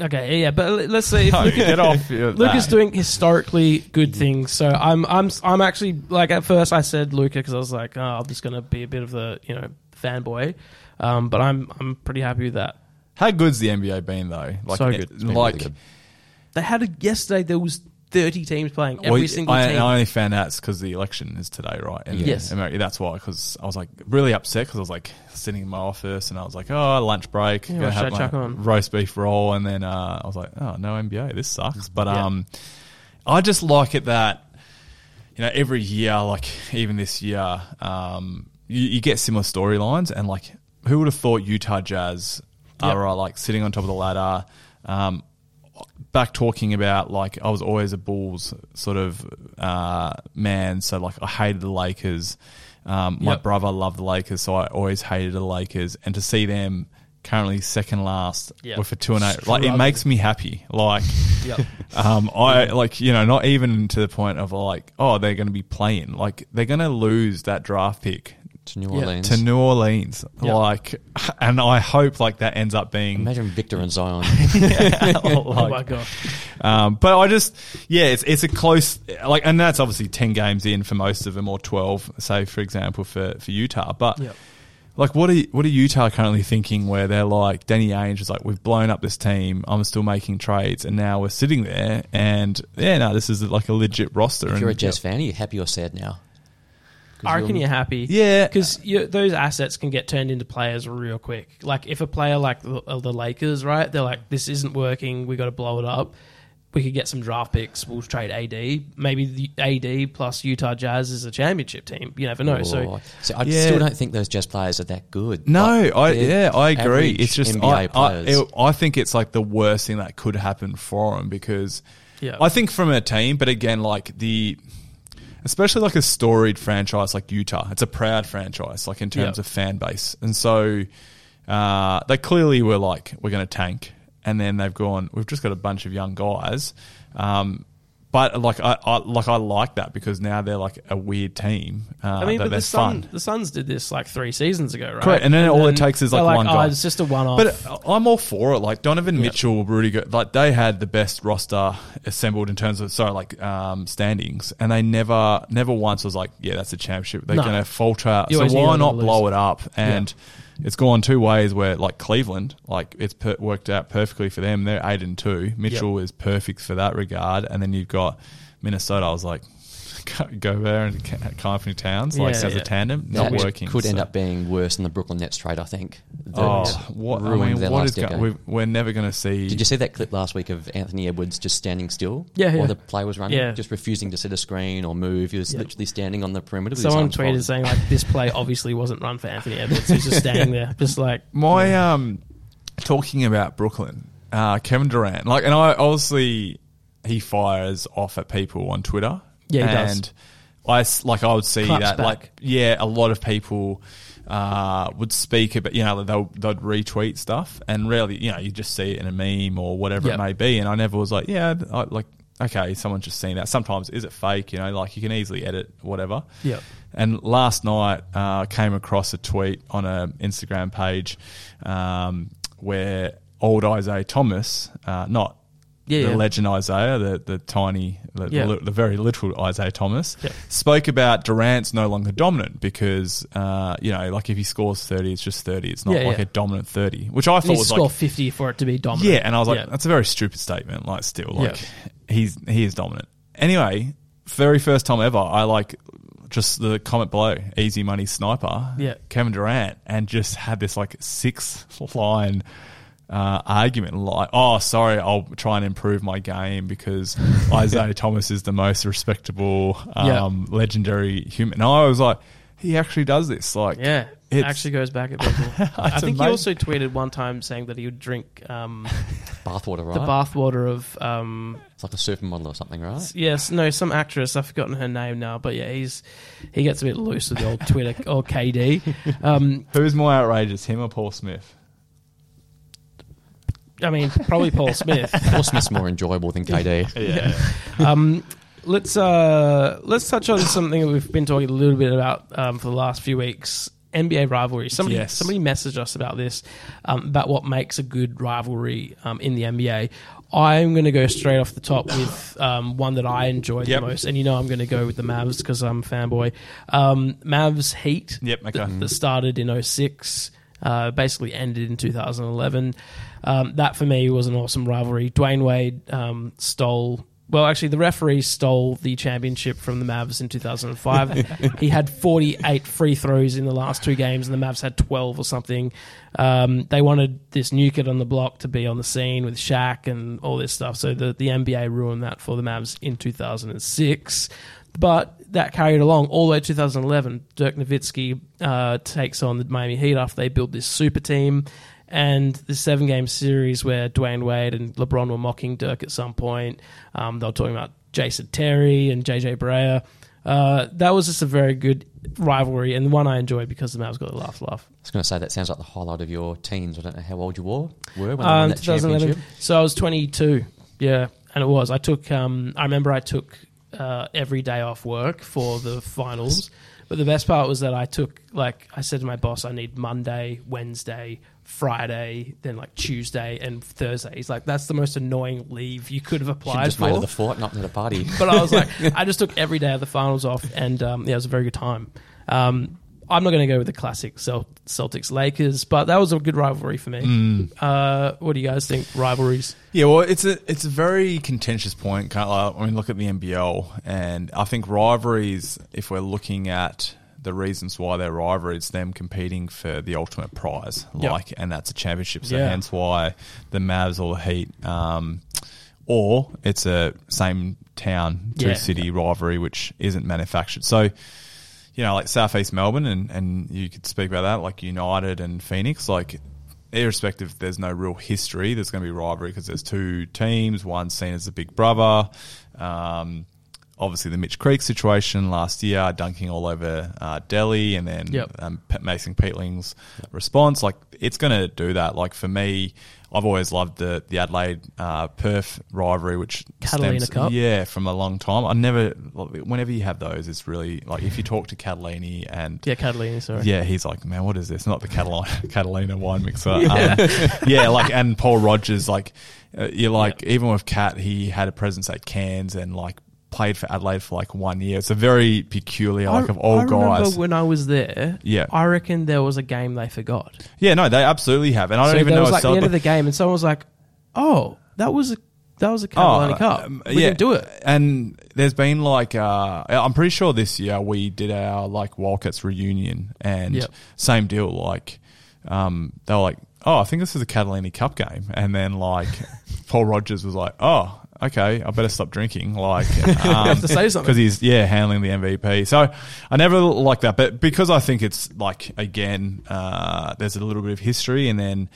Okay, yeah, but let's see. if No, Luka, get off Luka's doing historically good things. So I'm I'm I'm actually like at first I said Luca because I was like, oh, I'm just gonna be a bit of the you know fanboy, um, but I'm I'm pretty happy with that. How good's the NBA been though? Like, So good. Like really good. They had a, yesterday there was 30 teams playing every well, single I, team. I only found out because the election is today, right? In Yes. America. That's why. Because I was like really upset because I was like sitting in my office and I was like, oh, lunch break, Yeah, gonna have my chuck on? roast beef roll, and then uh, I was like, oh no NBA, this sucks. But Yeah. um, I just like it that you know every year, like even this year, um, you, you get similar storylines, and like who would have thought Utah Jazz are uh, like sitting on top of the ladder. Um, back talking about like I was always a Bulls sort of uh, man, so like I hated the Lakers. Um, my Yep. brother loved the Lakers, so I always hated the Lakers. And to see them currently second last Yep. with a two and eight, like it makes me happy. Like, Yep. um, I like you know not even to the point of like oh they're going to be playing like they're going to lose that draft pick to New Yeah. Orleans. to New Orleans. Yeah. Like, and I hope like that ends up being Imagine Victor and Zion. oh my god, Um, but I just, yeah, it's it's a close like, and that's obviously ten games in for most of them, or twelve, say for example for for Utah. But Yep. like, what are what are Utah currently thinking? Where they're like, Danny Ainge is like, we've blown up this team. I'm still making trades, and now we're sitting there, and yeah, no, this is like a legit roster. if you're a Jazz fan, are you happy or sad now? 'Cause I reckon you're- you're happy. Yeah. because those assets can get turned into players real quick. Like if a player like the, uh, the Lakers, right? They're like, this isn't working. We got to blow it up. We could get some draft picks. We'll trade AD. Maybe the AD plus Utah Jazz is a championship team. You never know. So Oh, see, I Yeah. still don't think those Jazz players are that good. No, I yeah, I agree. It's just NBA I, I, players. it- I think it's like the worst thing that could happen for them because yeah, I think from a team, but again, like the, especially like a storied franchise like Utah, it's a proud franchise, like in terms Yeah. of fan base, and so uh, they clearly were like, we're going to tank, and then they've gone, we've just got a bunch of young guys. Um, but like I, I like I like that because now they're like a weird team. Uh, I mean, but the Sun, fun. the Suns did this like three seasons ago, right? Correct, and then all it takes is, they're like, one oh, guy. it's just a one-off. But I'm all for it. Like Donovan Mitchell, Rudy, Go- like they had the best roster assembled in terms of sorry, like um, standings, and they never, never once was like, yeah, that's a championship. They're No. going to falter. You So why not blow it up? And it's gone two ways. Where like Cleveland, like it's per- worked out perfectly for them. They're eight and two. Mitchell is perfect for that regard, and then you've got Minnesota. I was like. Go there and Carney Towns like Yeah, as yeah. a tandem, not That working. Could end up being worse than the Brooklyn Nets trade, I think. That Oh, what, I ruined mean, their what last is go- decade. we've, we're never going to see. Did you see that clip last week of Anthony Edwards just standing still Yeah, while the play was running? Yeah. Just refusing to set a screen or move. He was Yeah. literally standing on the perimeter Someone tweeted folded. saying like this play obviously wasn't run for Anthony Edwards. He's just standing there, just like My um, talking about Brooklyn, uh, Kevin Durant, like, and I obviously he fires off at people on Twitter. Yeah, he and does. I like I would see Claps that, back. like, yeah, a lot of people. Uh, would speak about you know they'll they'd retweet stuff and really you know you just see it in a meme or whatever Yep. it may be and I never was like yeah I, like okay someone's just seen that sometimes is it fake you know like you can easily edit whatever Yep. and last night, uh, came across a tweet on an Instagram page um, where old Isaiah Thomas, uh, not Yeah, the yeah. legend Isaiah, the the tiny, the, Yeah. the, the very literal Isaiah Thomas, spoke about Durant's no longer dominant because uh, you know, like if he scores thirty, it's just thirty. It's not like a dominant thirty, which I thought was score like fifty for it to be dominant. yeah, and I was like, that's a very stupid statement. Like, still, like, he's he is dominant. Anyway, very first time ever, I like just the comment below, easy money sniper, Yeah. Kevin Durant, and just had this like six line uh, argument, like, oh, sorry, I'll try and improve my game because Isaiah Thomas is the most respectable, Yeah. um, legendary human. And I was like, he actually does this, like, Yeah, it actually goes back at people. I It's think he also tweeted one time saying that he would drink um, Bathwater, right? the bathwater of um, It's like a supermodel or something, right? yes, no, some actress. I've forgotten her name now, but yeah, he's he gets a bit loose with the old Twitter or KD. Um, Who's more outrageous, him or Paul Smith? I mean, probably Paul Smith. Paul Smith's more enjoyable than KD. Yeah. Um, let's uh, let's touch on something that we've been talking a little bit about um, for the last few weeks. NBA rivalry. Somebody Yes. somebody messaged us about this, um, about what makes a good rivalry um, in the NBA. I'm going to go straight off the top with um, one that I enjoyed Yep. the most, and you know I'm going to go with the Mavs because I'm a fanboy. Um, Mavs Heat. Yep, okay. That, that started in 06, uh, basically ended in 2011. Um, that for me was an awesome rivalry. Dwyane Wade um, stole. Well, actually, the referee stole the championship from the Mavs in 2005. he had 48 free throws in the last two games, and the Mavs had 12 or something. Um, they wanted this new kid on the block to be on the scene with Shaq and all this stuff. So the, the NBA ruined that for the Mavs in 2006. But that carried along all the way to 2011. Dirk Nowitzki uh, takes on the Miami Heat after they build this super team. And the seven game series where Dwyane Wade and LeBron were mocking Dirk at some point. Um, they were talking about Jason Terry and JJ Barea. Uh, that was just a very good rivalry and one I enjoyed because the Mavs got a laugh laugh. I was going to say that sounds like the highlight of your teens. I don't know how old you were, were when Um, that 2011. championship. So I was 22. Yeah, and it was. I took. Um, I remember I took uh, every day off work for the finals. But the best part was that I took like I said to my boss, I need Monday, Wednesday, Friday, then like Tuesday and Thursday. He's like, that's the most annoying leave you could have applied have just for. made it the fort, not at a party. but I was like, I just took every day of the finals off, and um, yeah, it was a very good time. Um, I'm not going to go with the classic Cel- Celtics Lakers, but that was a good rivalry for me. Mm. Uh, what do you guys think? Rivalries? Yeah, well, it's a it's a very contentious point. Can't lie. I mean, look at the NBL, and I think rivalries. If we're looking at the reasons why they're rivalries, it's them competing for the ultimate prize, Yep. like, and that's a championship. So Yeah. hence why the Mavs or the Heat, um, or it's a same town two Yeah. city rivalry which isn't manufactured. So. You know, like Southeast Melbourne, and, and you could speak about that, like United and Phoenix. Like, irrespective, there's no real history. There's going to be rivalry because there's two teams. One seen as the big brother. Um, obviously the Mitch Creek situation last year, dunking all over uh, Delly, and then Yep. um, P- Mason Peatling's response. Like it's going to do that. Like for me, I've always loved the the Adelaide uh, Perth rivalry, which Catalina stems- Cup? yeah, from a long time. I never, whenever you have those, it's really like if you talk to Catalini and Yeah, Catalini, sorry. yeah, he's like, man, what is this? Not the Catalina, Catalina wine mixer. Yeah. Um, yeah, like, and Paul Rogers, like, uh, you're like, even with Cat, he had a presence at Cairns and like played for Adelaide for like one year. It's a very peculiar, like, of all I remember guys. when I was there, Yeah. I reckon there was a game they forgot. yeah, no, they absolutely have. And I don't even know was like the end of the game, and someone was like, "Oh, that was a that was a Carolina Oh, Cup. um, we can do it." And there's been like, uh, I'm pretty sure this year we did our like Wildcats reunion, and Yep. same deal. Like, um, they were like, "Oh, I think this is a Catalini Cup game," and then like Paul Rogers was like, "Oh." Okay, I better stop drinking. Like, um, have to say something. because he's yeah handling the MVP. So I never like that, but because I think it's like again, uh, there's a little bit of history, and then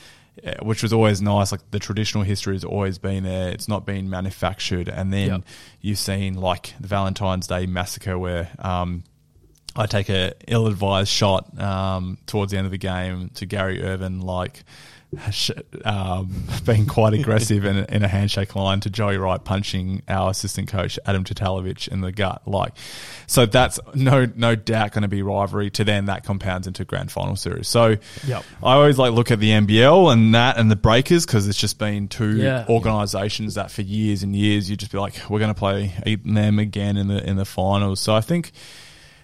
uh, which was always nice. Like the traditional history has always been there; it's not been manufactured. And then Yep. you've seen like the Valentine's Day massacre, where um, I take a ill-advised shot um, towards the end of the game to Gary Ervin, like um, being quite aggressive in, a- in a handshake line to Joey Wright punching our assistant coach Adam Tatalovich in the gut. Like, so that's no no doubt going to be rivalry. To then that compounds into grand final series. So Yep. I always like look at the NBL and that and the Breakers because it's just been two Yeah. organisations that for years and years you just be like we're going to play them again in the in the finals. So I think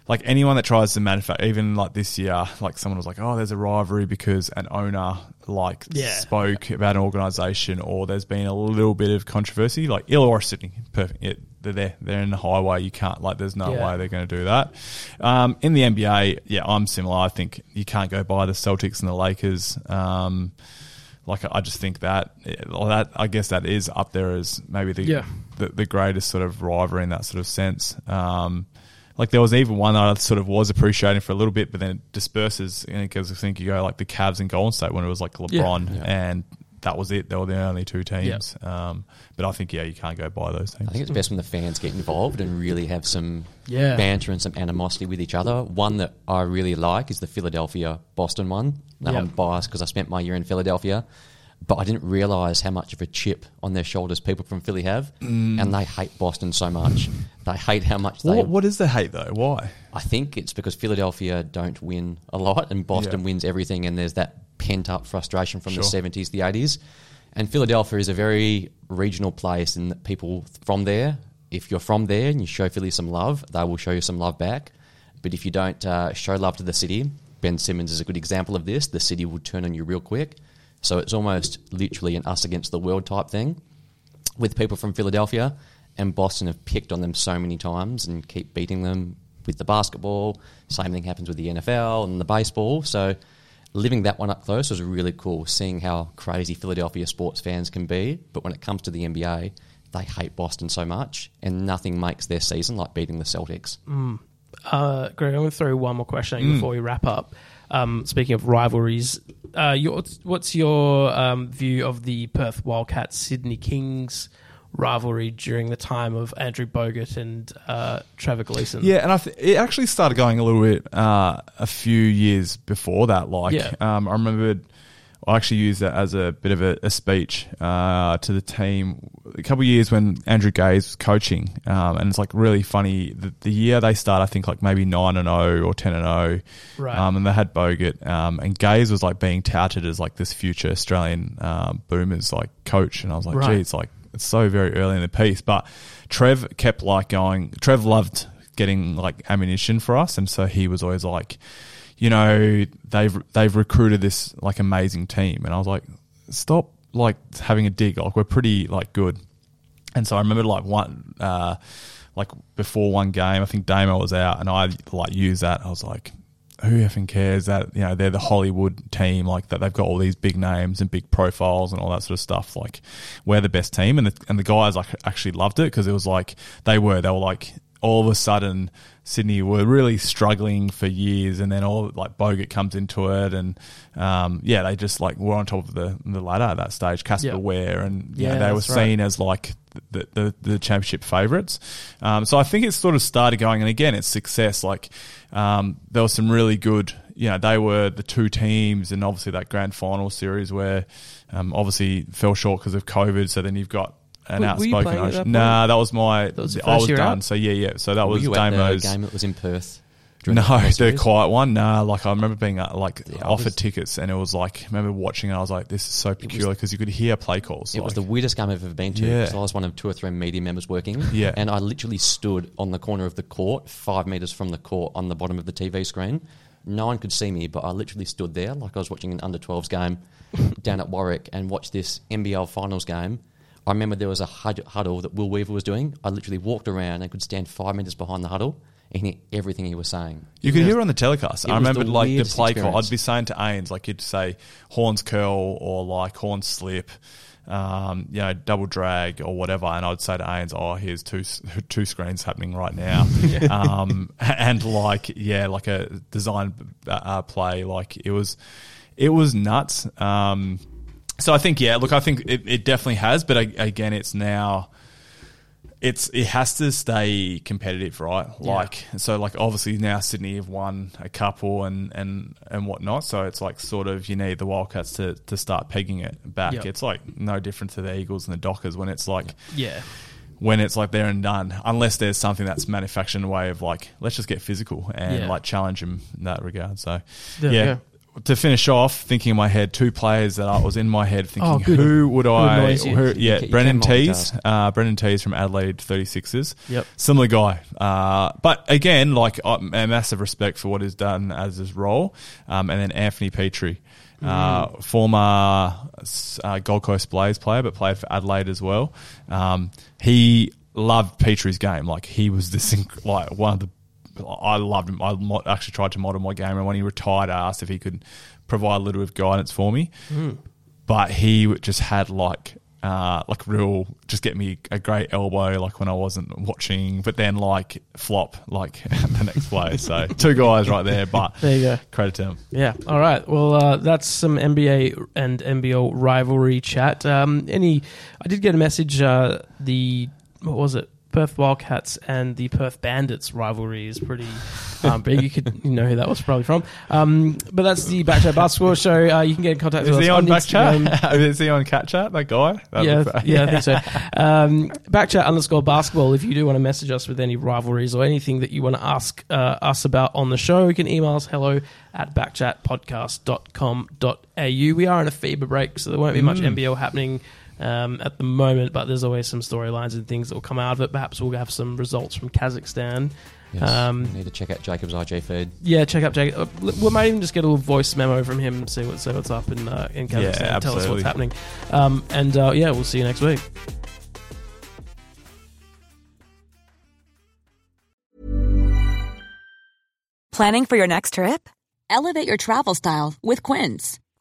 like anyone that tries to manufacture, even like this year, like someone was like, "Oh, there's a rivalry because an owner like Yeah. spoke about an organisation, or there's been a little bit of controversy. Like Illawarra Sydney, perfect. It, they're there. They're in the highway. You can't like. There's no Yeah. way they're going to do that. Um, in the NBA, yeah, I'm similar. I think you can't go by the Celtics and the Lakers. Um, like I just think that that I guess that is up there as maybe the Yeah. the, the greatest sort of rivalry in that sort of sense. Um, like there was even one that I sort of was appreciating for a little bit, but then it disperses. And because I think you go like the Cavs and Golden State when it was like LeBron, Yeah. and that was it. They were the only two teams. Um, but I think yeah, you can't go by those teams. I think it's best when the fans get involved and really have some Yeah. banter and some animosity with each other. One that I really like is the Philadelphia Boston one. Now Yep. I'm biased because I spent my year in Philadelphia, but I didn't realize how much of a chip on their shoulders people from Philly have, and they hate Boston so much. They hate how much they. what, what is the hate though? Why? I think it's because Philadelphia don't win a lot and Boston Yeah. wins everything, and there's that pent up frustration from Sure. the 70s, the 80s. And Philadelphia is a very regional place, and people from there, if you're from there and you show Philly some love, they will show you some love back. But if you don't uh, show love to the city, Ben Simmons is a good example of this, the city will turn on you real quick. So it's almost literally an us against the world type thing with people from Philadelphia, and Boston have picked on them so many times and keep beating them with the basketball. Same thing happens with the NFL and the baseball. So living that one up close was really cool, seeing how crazy Philadelphia sports fans can be. But when it comes to the NBA, they hate Boston so much, and nothing makes their season like beating the Celtics. Uh, Greg, I'm going to throw one more question Mm. before we wrap up. Um, speaking of rivalries, uh, your, what's your um, view of the Perth Wildcats Sydney Kings rivalry during the time of Andrew Bogut and uh, Trevor Gleeson? Yeah, and I th- it actually started going a little bit uh, a few years before that. Like, Yeah. um, I remember I actually used that as a bit of a, a speech uh, to the team a couple of years when Andrew Gaze was coaching, um, and it's like really funny. The, the year they start, I think like maybe nine and zero or ten and zero, Right. um, and they had Bogut, um, and Gaze was like being touted as like this future Australian um, Boomers like coach, and I was like, Right. gee, it's like it's so very early in the piece, but Trev kept like going. Trev loved getting like ammunition for us, and so he was always like, you know, they've they've recruited this like amazing team, and I was like, stop like having a dig. Like we're pretty like good, and so I remember like one. Uh, like before one game, I think Damo was out, and I like used that. I was like, "Who effing cares that you know they're the Hollywood team? Like that they've got all these big names and big profiles and all that sort of stuff. Like we're the best team." And the and the guys like actually loved it because it was like they were they were like all of a sudden Sydney were really struggling for years, and then all like Bogut comes into it, and um, yeah, they just like were on top of the the ladder at that stage. Casper Yeah. Ware, and Yeah, they were that's right. seen as like the the, the championship favourites. Um, so I think it sort of started going, and again, it's success. Like um, there was some really good. You know, they were the two teams, and obviously that grand final series where um, obviously fell short because of COVID. So then you've got an Were- were you outspoken. playing at that point? Nah, that was my. That was the I first was year done. out? So yeah, yeah. So that Were was you at the Damo's. game that was in Perth? No, final the series? quiet one. Nah, like I remember being uh, like Yeah, offered was- tickets, and it was like I remember watching. it, I was like, this is so peculiar because you could hear play calls. It was the weirdest game I've ever been to. Yeah. because I was one of two or three media members working. Yeah. And I literally stood on the corner of the court, five metres from the court, on the bottom of the TV screen. No one could see me, but I literally stood there like I was watching an under 12s game down at Warwick and watched this NBL finals game. I remember there was a huddle that Will Weaver was doing. I literally walked around and could stand five metres behind the huddle and hear everything he was saying. You could hear it on the telecast. I remember the like the play call. I'd be saying to Ains like you'd say horns curl or like horn slip, um, you know, double drag or whatever, and I'd say to Ains, "Oh, here's two two screens happening right now," um, and like yeah, like a design uh, play, like it was it was nuts. Um, so I think yeah, look, I think it, it definitely has, but a- again, it's now it's it has to stay competitive, right? Like so, like obviously now Sydney have won a couple and and and whatnot. So it's like sort of you need the Wildcats to to start pegging it back. Yep. It's like no different to the Eagles and the Dockers when it's like Yeah. when it's like there and done, unless there's something that's manufactured in a way of like let's just get physical and Yeah. like challenge them in that regard. So There we yeah. To finish off, thinking in my head, two players that I was in my head thinking, Oh, who would I? Who, yeah, you Brendan Teys, uh, Brendan Teys from Adelaide 36ers. Yep. Similar guy. Uh, but again, like uh, a massive respect for what he's done as his role. Um, and then Anthony Petrie, uh, Mm. former uh, Gold Coast Blaze player, but played for Adelaide as well. Um, he loved Petrie's game. Like he was this, inc- like one of the I loved him. I actually tried to model my game, and when he retired, I asked if he could provide a little bit of guidance for me. But he just had like, uh, like real, just get me a great elbow, like when I wasn't watching. But then like flop, like the next play. So two guys right there, but There you go. credit to him. Yeah. All right. Well, uh, that's some NBA and NBL rivalry chat. Um, any? I did get a message. Uh, the what was it? Perth Wildcats and the Perth Bandits rivalry is pretty um, big. You could you know who that was probably from. Um, but that's the Backchat Basketball Show. Uh, you can get in contact Is with us on Instagram. Backchat? Is he on Cat Chat? That guy? That'd yeah, yeah, I think so. Um, backchat underscore basketball. If you do want to message us with any rivalries or anything that you want to ask uh, us about on the show, you can email us hello at backchatpodcast.com.au. We are in a FIBA break, so there won't be much Mm. NBL happening um, at the moment, but there's always some storylines and things that will come out of it. Perhaps we'll have some results from Kazakhstan. Yes. Um, you need to check out Jacob's IG feed. Yeah, check out Jake. Uh, we might even just get a little voice memo from him, see, what, see what's up in, uh, in Kazakhstan, Yeah, tell us what's happening. Um, and uh, yeah, we'll see you next week. Planning for your next trip? Elevate your travel style with Quince.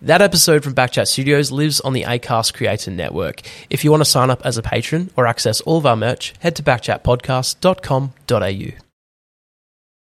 That episode from Backchat Studios lives on the Acast Creator Network. If you want to sign up as a patron or access all of our merch, head to backchatpodcast.com.au.